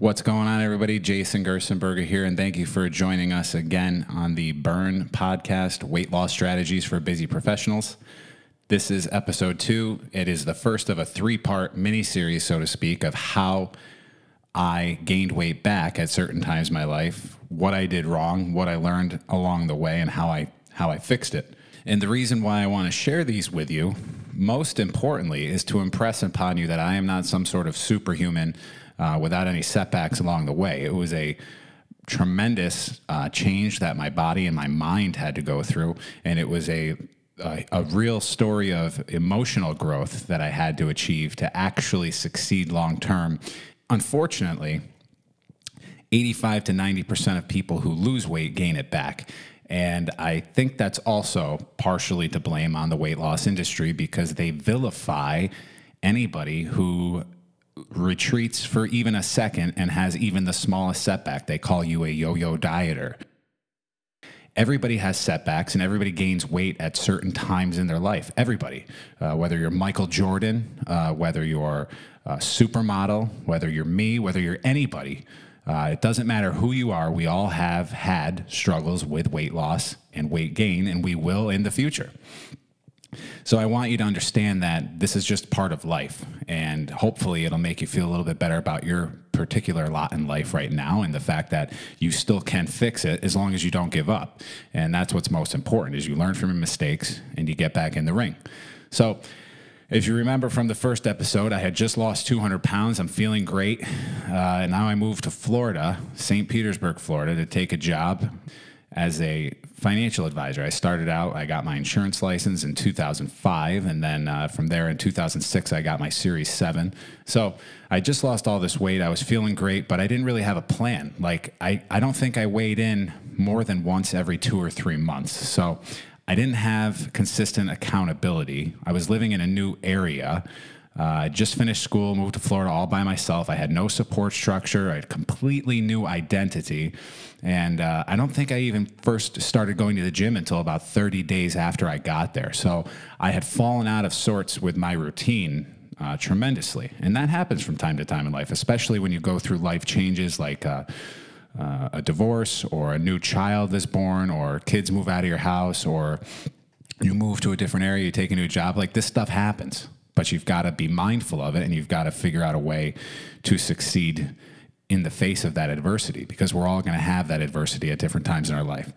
What's going on, everybody? Jason Gerstenberger here, and thank you for joining us again on the Burn podcast Weight Loss Strategies for Busy Professionals. This is episode two. It is the first of a three part mini series, so to speak, of how I gained weight back at certain times in my life, what I did wrong, what I learned along the way, and how I, how I fixed it. And the reason why I want to share these with you, most importantly, is to impress upon you that I am not some sort of superhuman uh, without any setbacks along the way. It was a tremendous uh, change that my body and my mind had to go through, and it was a a, a, real story of emotional growth that I had to achieve to actually succeed long term. Unfortunately, 85 to 90% of people who lose weight gain it back. And I think that's also partially to blame on the weight loss industry because they vilify anybody who retreats for even a second and has even the smallest setback. They call you a yo yo dieter. Everybody has setbacks and everybody gains weight at certain times in their life. Everybody, uh, whether you're Michael Jordan, uh, whether you're a supermodel, whether you're me, whether you're anybody, uh, it doesn't matter who you are. We all have had struggles with weight loss and weight gain, and we will in the future. So I want you to understand that this is just part of life, and hopefully it'll make you feel a little bit better about your particular lot in life right now and the fact that you still can fix it as long as you don't give up. And that's what's most important is you learn from your mistakes and you get back in the ring. So if you remember from the first episode, I had just lost 200 pounds. I'm feeling great. Uh, now I moved to Florida, St. Petersburg, Florida, to take a job as a financial advisor. I started out, I got my insurance license in 2005, and then uh, from there in 2006, I got my Series 7. So I just lost all this weight. I was feeling great, but I didn't really have a plan. Like, I, I don't think I weighed in more than once every two or three months. So I didn't have consistent accountability. I was living in a new area. Uh, I just finished school, moved to Florida all by myself. I had no support structure. I had completely new identity. And uh, I don't think I even first started going to the gym until about 30 days after I got there. So I had fallen out of sorts with my routine uh, tremendously. And that happens from time to time in life, especially when you go through life changes like uh, uh, a divorce or a new child is born or kids move out of your house or you move to a different area, you take a new job. Like this stuff happens but you've got to be mindful of it and you've got to figure out a way to succeed in the face of that adversity because we're all going to have that adversity at different times in our life.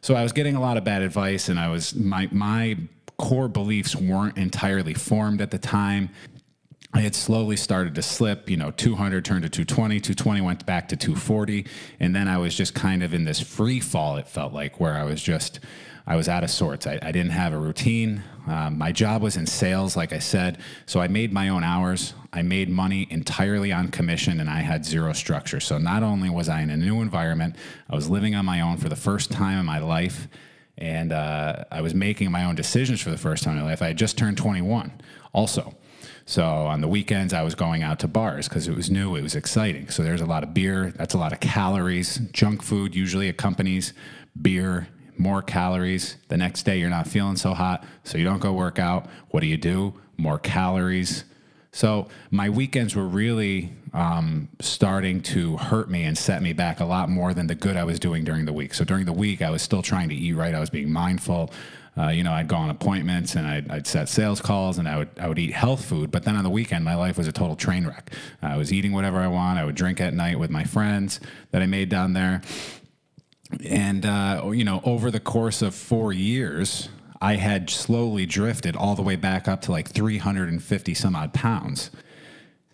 So I was getting a lot of bad advice and I was my my core beliefs weren't entirely formed at the time. I had slowly started to slip, you know, 200 turned to 220, 220 went back to 240 and then I was just kind of in this free fall it felt like where I was just I was out of sorts. I, I didn't have a routine. Um, my job was in sales, like I said. So I made my own hours. I made money entirely on commission and I had zero structure. So not only was I in a new environment, I was living on my own for the first time in my life. And uh, I was making my own decisions for the first time in my life. I had just turned 21 also. So on the weekends, I was going out to bars because it was new, it was exciting. So there's a lot of beer, that's a lot of calories. Junk food usually accompanies beer more calories. The next day, you're not feeling so hot, so you don't go work out. What do you do? More calories. So my weekends were really um, starting to hurt me and set me back a lot more than the good I was doing during the week. So during the week, I was still trying to eat right. I was being mindful. Uh, you know, I'd go on appointments and I'd, I'd, set sales calls and I would I would eat health food. But then on the weekend, my life was a total train wreck. I was eating whatever I want. I would drink at night with my friends that I made down there and uh, you know, over the course of four years, I had slowly drifted all the way back up to like 350 some odd pounds.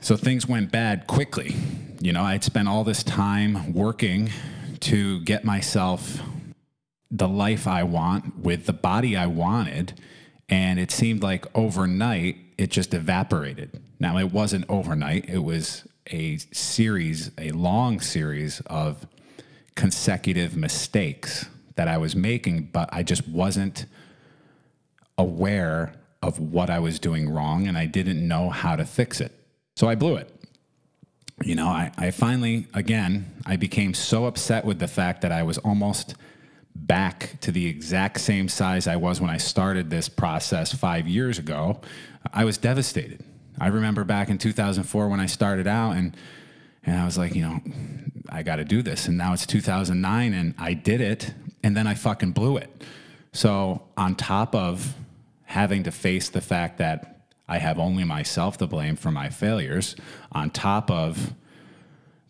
So things went bad quickly. You know, I'd spent all this time working to get myself the life I want with the body I wanted. And it seemed like overnight it just evaporated. Now, it wasn't overnight, it was a series, a long series of consecutive mistakes that I was making, but I just wasn't aware of what I was doing wrong and I didn't know how to fix it. So I blew it. You know, I, I finally, again, I became so upset with the fact that I was almost back to the exact same size I was when I started this process five years ago. I was devastated. I remember back in 2004 when I started out and And I was like, you know, I got to do this. And now it's 2009 and I did it and then I fucking blew it. So, on top of having to face the fact that I have only myself to blame for my failures, on top of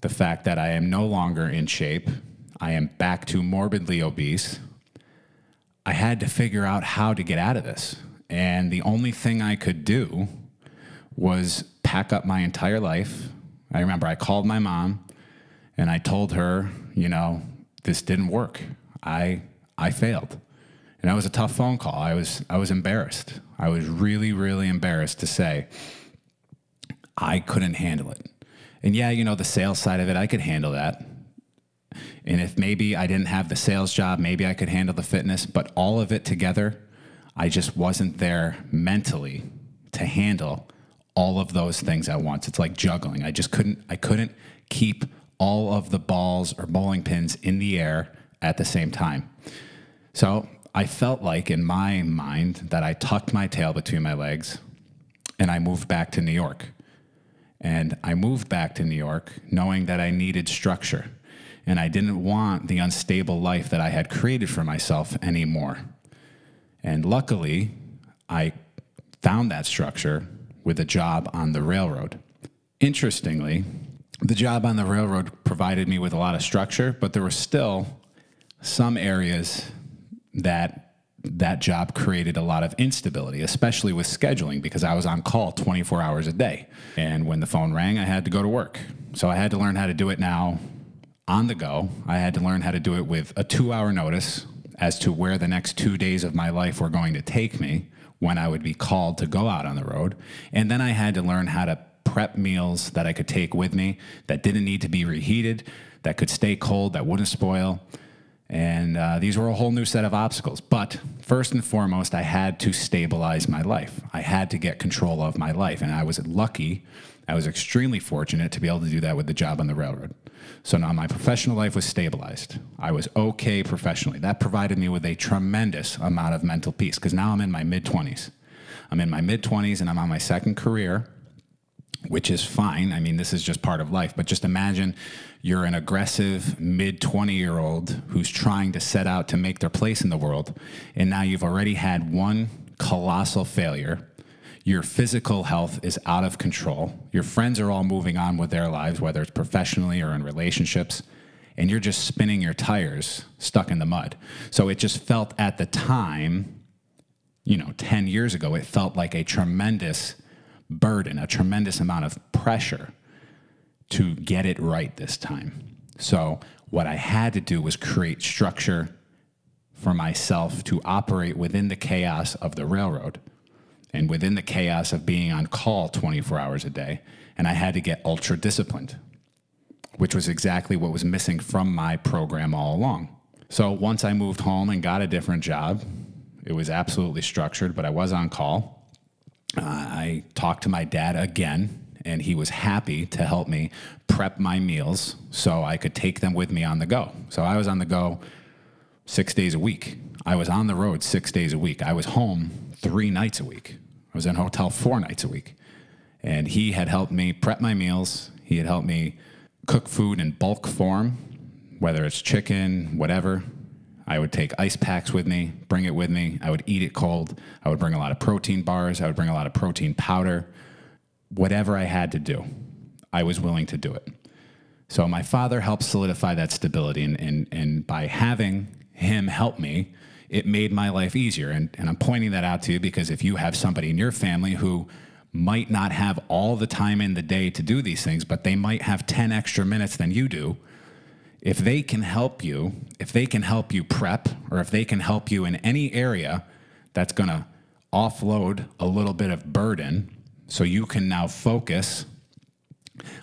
the fact that I am no longer in shape, I am back to morbidly obese. I had to figure out how to get out of this. And the only thing I could do was pack up my entire life. I remember I called my mom and I told her, you know, this didn't work. I I failed. And that was a tough phone call. I was I was embarrassed. I was really really embarrassed to say I couldn't handle it. And yeah, you know, the sales side of it, I could handle that. And if maybe I didn't have the sales job, maybe I could handle the fitness, but all of it together, I just wasn't there mentally to handle all of those things at once. It's like juggling. I just couldn't I couldn't keep all of the balls or bowling pins in the air at the same time. So, I felt like in my mind that I tucked my tail between my legs and I moved back to New York. And I moved back to New York knowing that I needed structure and I didn't want the unstable life that I had created for myself anymore. And luckily, I found that structure with a job on the railroad. Interestingly, the job on the railroad provided me with a lot of structure, but there were still some areas that that job created a lot of instability, especially with scheduling, because I was on call 24 hours a day. And when the phone rang, I had to go to work. So I had to learn how to do it now on the go. I had to learn how to do it with a two hour notice as to where the next two days of my life were going to take me when I would be called to go out on the road. And then I had to learn how to prep meals that I could take with me that didn't need to be reheated, that could stay cold, that wouldn't spoil and uh, these were a whole new set of obstacles. But first and foremost, I had to stabilize my life. I had to get control of my life. And I was lucky, I was extremely fortunate to be able to do that with the job on the railroad. So now my professional life was stabilized. I was okay professionally. That provided me with a tremendous amount of mental peace because now I'm in my mid 20s. I'm in my mid 20s and I'm on my second career which is fine. I mean, this is just part of life. But just imagine you're an aggressive mid 20 year old who's trying to set out to make their place in the world. And now you've already had one colossal failure. Your physical health is out of control. Your friends are all moving on with their lives, whether it's professionally or in relationships. And you're just spinning your tires stuck in the mud. So it just felt at the time, you know, 10 years ago, it felt like a tremendous burden, a tremendous amount of pressure to get it right this time. So, what I had to do was create structure for myself to operate within the chaos of the railroad and within the chaos of being on call 24 hours a day. And I had to get ultra disciplined, which was exactly what was missing from my program all along. So, once I moved home and got a different job, it was absolutely structured, but I was on call uh, I talked to my dad again, and he was happy to help me prep my meals so I could take them with me on the go. So I was on the go six days a week. I was on the road six days a week. I was home three nights a week. I was in a hotel four nights a week. And he had helped me prep my meals. He had helped me cook food in bulk form, whether it's chicken, whatever. I would take ice packs with me, bring it with me. I would eat it cold. I would bring a lot of protein bars. I would bring a lot of protein powder. Whatever I had to do, I was willing to do it. So my father helped solidify that stability. And, and, and by having him help me, it made my life easier. And, and I'm pointing that out to you because if you have somebody in your family who might not have all the time in the day to do these things, but they might have 10 extra minutes than you do, if they can help you, if they can help you prep, or if they can help you in any area that's going to offload a little bit of burden so you can now focus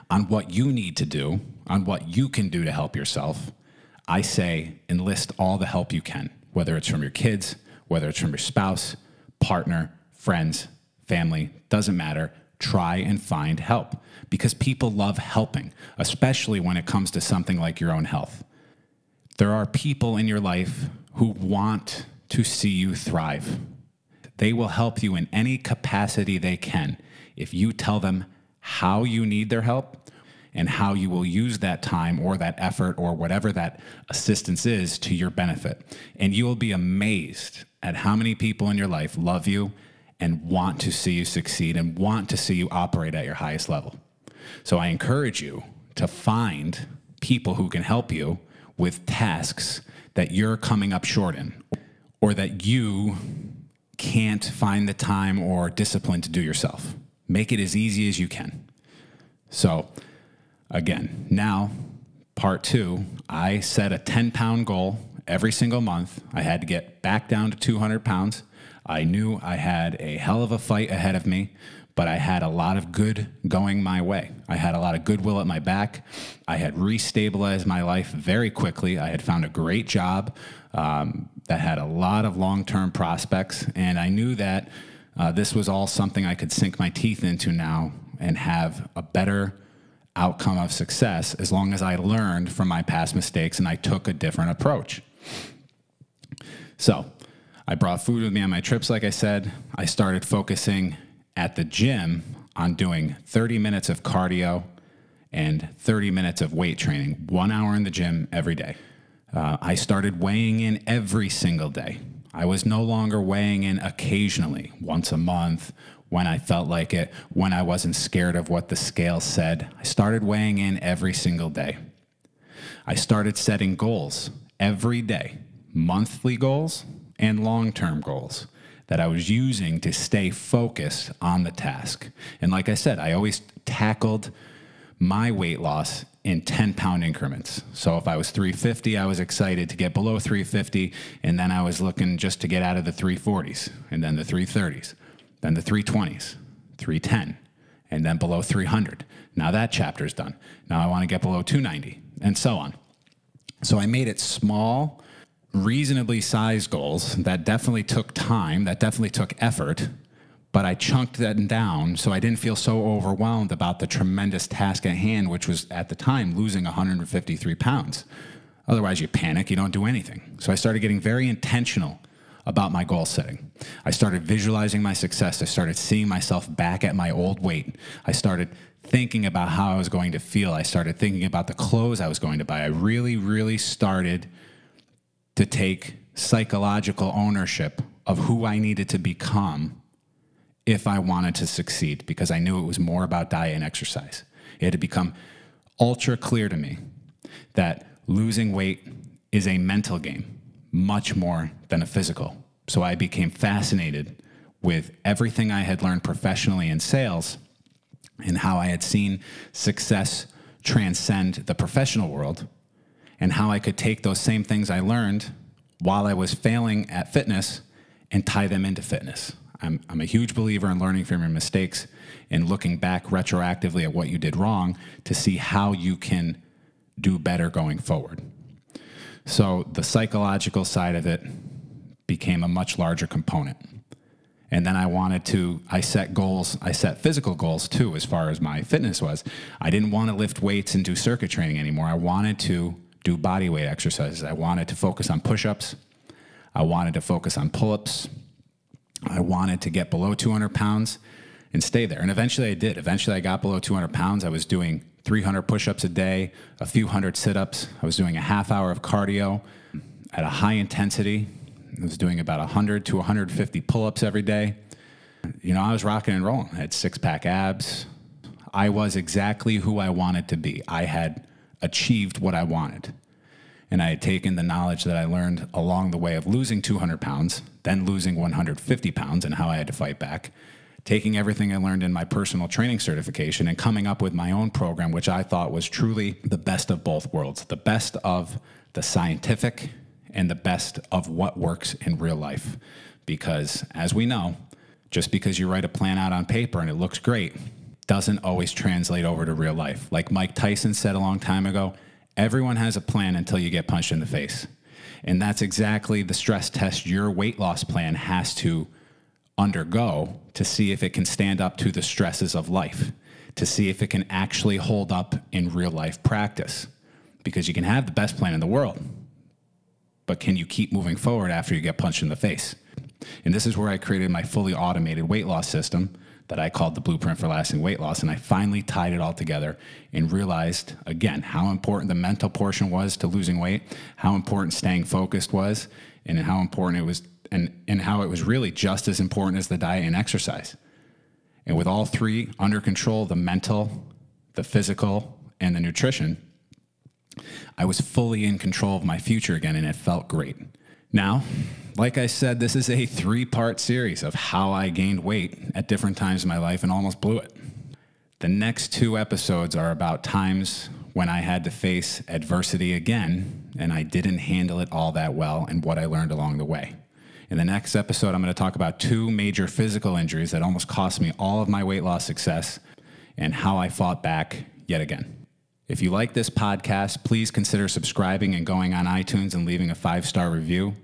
on what you need to do, on what you can do to help yourself, I say enlist all the help you can, whether it's from your kids, whether it's from your spouse, partner, friends, family, doesn't matter try and find help because people love helping, especially when it comes to something like your own health. There are people in your life who want to see you thrive. They will help you in any capacity they can if you tell them how you need their help and how you will use that time or that effort or whatever that assistance is to your benefit. And you will be amazed at how many people in your life love you and want to see you succeed and want to see you operate at your highest level. So I encourage you to find people who can help you with tasks that you're coming up short in or that you can't find the time or discipline to do yourself. Make it as easy as you can. So, again, now, part two, I set a 10 pound goal every single month. I had to get back down to 200 pounds. I knew I had a hell of a fight ahead of me, but I had a lot of good going my way. I had a lot of goodwill at my back. I had restabilized my life very quickly. I had found a great job um, that had a lot of long term prospects, and I knew that uh, this was all something I could sink my teeth into now and have a better outcome of success as long as I learned from my past mistakes and I took a different approach. So, I brought food with me on my trips, like I said. I started focusing at the gym on doing 30 minutes of cardio and 30 minutes of weight training, one hour in the gym every day. Uh, I started weighing in every single day. I was no longer weighing in occasionally, once a month, when I felt like it, when I wasn't scared of what the scale said. I started weighing in every single day. I started setting goals every day, monthly goals and long term goals that I was using to stay focused on the task. And like I said, I always tackled my weight loss in 10 pound increments. So if I was 350, I was excited to get below 350. And then I was looking just to get out of the 340s and then the 330s, then the 320s, 310, and then below 300. Now that chapter's done. Now I want to get below 290 and so on. So I made it small reasonably sized goals that definitely took time, that definitely took effort, but I chunked that down so I didn't feel so overwhelmed about the tremendous task at hand, which was at the time losing 153 pounds. Otherwise, you panic, you don't do anything. So I started getting very intentional about my goal setting. I started visualizing my success. I started seeing myself back at my old weight. I started thinking about how I was going to feel. I started thinking about the clothes I was going to buy. I really, really started to take psychological ownership of who I needed to become if I wanted to succeed because I knew it was more about diet and exercise. It had become ultra clear to me that losing weight is a mental game much more than a physical. So I became fascinated with everything I had learned professionally in sales and how I had seen success transcend the professional world and how I could take those same things I learned while I was failing at fitness and tie them into fitness. I'm, I'm a huge believer in learning from your mistakes and looking back retroactively at what you did wrong to see how you can do better going forward. So the psychological side of it became a much larger component. And then I wanted to, I set goals, I set physical goals too, as far as my fitness was. I didn't want to lift weights and do circuit training anymore. I wanted to do body weight exercises. I wanted to focus on push ups. I wanted to focus on pull ups. I wanted to get below 200 pounds and stay there. And eventually I did. Eventually I got below 200 pounds. I was doing 300 push ups a day, a few hundred sit ups. I was doing a half hour of cardio at a high intensity. I was doing about 100 to 150 pull ups every day. You know, I was rocking and rolling. I had six pack abs. I was exactly who I wanted to be. I had achieved what I wanted. And I had taken the knowledge that I learned along the way of losing 200 pounds, then losing 150 pounds, and how I had to fight back, taking everything I learned in my personal training certification and coming up with my own program, which I thought was truly the best of both worlds the best of the scientific and the best of what works in real life. Because as we know, just because you write a plan out on paper and it looks great doesn't always translate over to real life. Like Mike Tyson said a long time ago, everyone has a plan until you get punched in the face. And that's exactly the stress test your weight loss plan has to undergo to see if it can stand up to the stresses of life, to see if it can actually hold up in real life practice. Because you can have the best plan in the world, but can you keep moving forward after you get punched in the face? And this is where I created my fully automated weight loss system that I called the blueprint for lasting weight loss. And I finally tied it all together and realized again how important the mental portion was to losing weight, how important staying focused was, and how important it was, and, and how it was really just as important as the diet and exercise. And with all three under control the mental, the physical, and the nutrition I was fully in control of my future again, and it felt great. Now, like I said, this is a three part series of how I gained weight at different times in my life and almost blew it. The next two episodes are about times when I had to face adversity again and I didn't handle it all that well and what I learned along the way. In the next episode, I'm going to talk about two major physical injuries that almost cost me all of my weight loss success and how I fought back yet again. If you like this podcast, please consider subscribing and going on iTunes and leaving a five star review.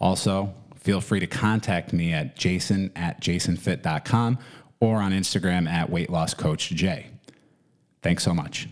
Also, feel free to contact me at jason at jasonfit.com or on Instagram at weight loss coach. Thanks so much.